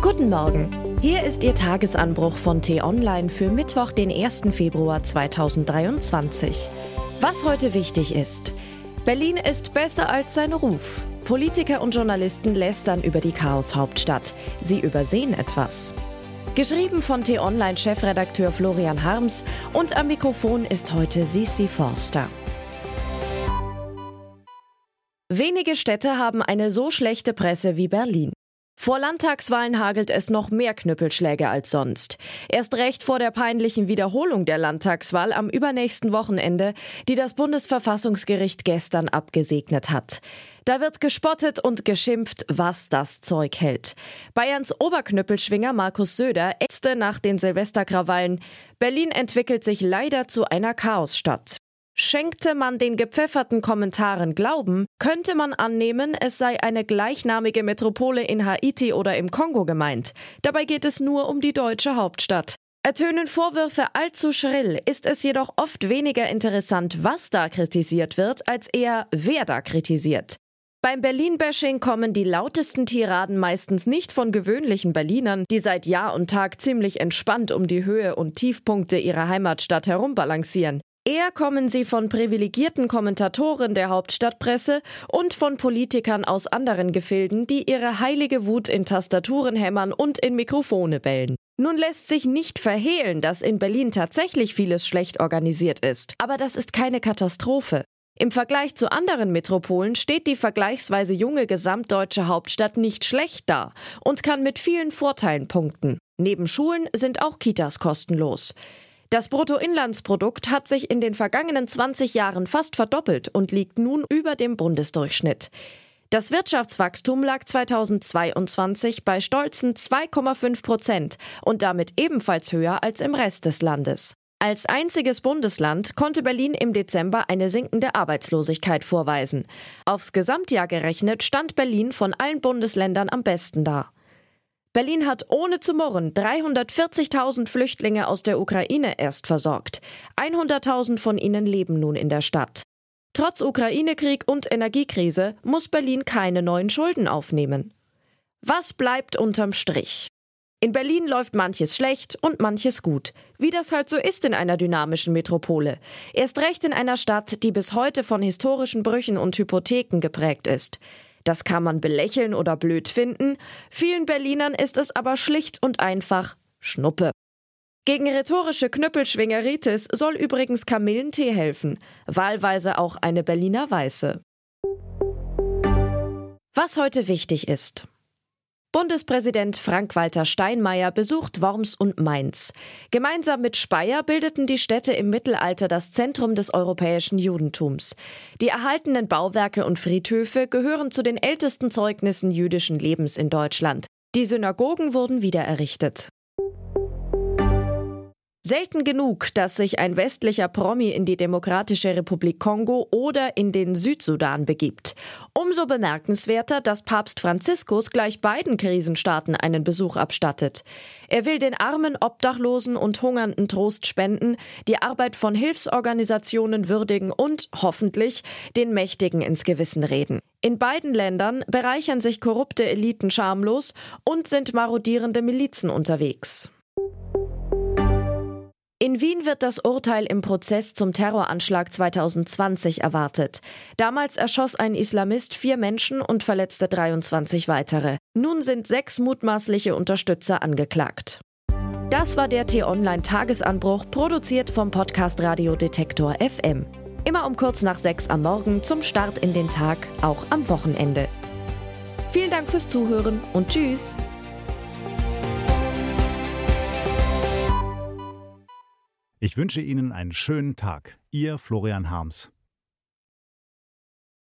Guten Morgen. Hier ist Ihr Tagesanbruch von T-Online für Mittwoch, den 1. Februar 2023. Was heute wichtig ist. Berlin ist besser als sein Ruf. Politiker und Journalisten lästern über die Chaos-Hauptstadt. Sie übersehen etwas. Geschrieben von T-Online-Chefredakteur Florian Harms und am Mikrofon ist heute Sisi Forster. Wenige Städte haben eine so schlechte Presse wie Berlin. Vor Landtagswahlen hagelt es noch mehr Knüppelschläge als sonst. Erst recht vor der peinlichen Wiederholung der Landtagswahl am übernächsten Wochenende, die das Bundesverfassungsgericht gestern abgesegnet hat. Da wird gespottet und geschimpft, was das Zeug hält. Bayerns Oberknüppelschwinger Markus Söder ätzte nach den Silvesterkrawallen. Berlin entwickelt sich leider zu einer Chaosstadt. Schenkte man den gepfefferten Kommentaren Glauben, könnte man annehmen, es sei eine gleichnamige Metropole in Haiti oder im Kongo gemeint. Dabei geht es nur um die deutsche Hauptstadt. Ertönen Vorwürfe allzu schrill, ist es jedoch oft weniger interessant, was da kritisiert wird, als eher wer da kritisiert. Beim Berlin-Bashing kommen die lautesten Tiraden meistens nicht von gewöhnlichen Berlinern, die seit Jahr und Tag ziemlich entspannt um die Höhe und Tiefpunkte ihrer Heimatstadt herumbalancieren. Eher kommen sie von privilegierten Kommentatoren der Hauptstadtpresse und von Politikern aus anderen Gefilden, die ihre heilige Wut in Tastaturen hämmern und in Mikrofone bellen. Nun lässt sich nicht verhehlen, dass in Berlin tatsächlich vieles schlecht organisiert ist. Aber das ist keine Katastrophe. Im Vergleich zu anderen Metropolen steht die vergleichsweise junge gesamtdeutsche Hauptstadt nicht schlecht da und kann mit vielen Vorteilen punkten. Neben Schulen sind auch Kitas kostenlos. Das Bruttoinlandsprodukt hat sich in den vergangenen 20 Jahren fast verdoppelt und liegt nun über dem Bundesdurchschnitt. Das Wirtschaftswachstum lag 2022 bei stolzen 2,5 Prozent und damit ebenfalls höher als im Rest des Landes. Als einziges Bundesland konnte Berlin im Dezember eine sinkende Arbeitslosigkeit vorweisen. Aufs Gesamtjahr gerechnet stand Berlin von allen Bundesländern am besten da. Berlin hat ohne zu murren 340.000 Flüchtlinge aus der Ukraine erst versorgt. 100.000 von ihnen leben nun in der Stadt. Trotz Ukraine-Krieg und Energiekrise muss Berlin keine neuen Schulden aufnehmen. Was bleibt unterm Strich? In Berlin läuft manches schlecht und manches gut, wie das halt so ist in einer dynamischen Metropole. Erst recht in einer Stadt, die bis heute von historischen Brüchen und Hypotheken geprägt ist. Das kann man belächeln oder blöd finden. Vielen Berlinern ist es aber schlicht und einfach Schnuppe. Gegen rhetorische Knüppelschwingeritis soll übrigens Kamillentee helfen, wahlweise auch eine Berliner Weiße. Was heute wichtig ist. Bundespräsident Frank-Walter Steinmeier besucht Worms und Mainz. Gemeinsam mit Speyer bildeten die Städte im Mittelalter das Zentrum des europäischen Judentums. Die erhaltenen Bauwerke und Friedhöfe gehören zu den ältesten Zeugnissen jüdischen Lebens in Deutschland. Die Synagogen wurden wiedererrichtet. Selten genug, dass sich ein westlicher Promi in die Demokratische Republik Kongo oder in den Südsudan begibt. Umso bemerkenswerter, dass Papst Franziskus gleich beiden Krisenstaaten einen Besuch abstattet. Er will den armen Obdachlosen und Hungernden Trost spenden, die Arbeit von Hilfsorganisationen würdigen und hoffentlich den Mächtigen ins Gewissen reden. In beiden Ländern bereichern sich korrupte Eliten schamlos und sind marodierende Milizen unterwegs. In Wien wird das Urteil im Prozess zum Terroranschlag 2020 erwartet. Damals erschoss ein Islamist vier Menschen und verletzte 23 weitere. Nun sind sechs mutmaßliche Unterstützer angeklagt. Das war der T-Online-Tagesanbruch, produziert vom Podcast Radio Detektor FM. Immer um kurz nach sechs am Morgen zum Start in den Tag, auch am Wochenende. Vielen Dank fürs Zuhören und Tschüss! Ich wünsche Ihnen einen schönen Tag. Ihr Florian Harms.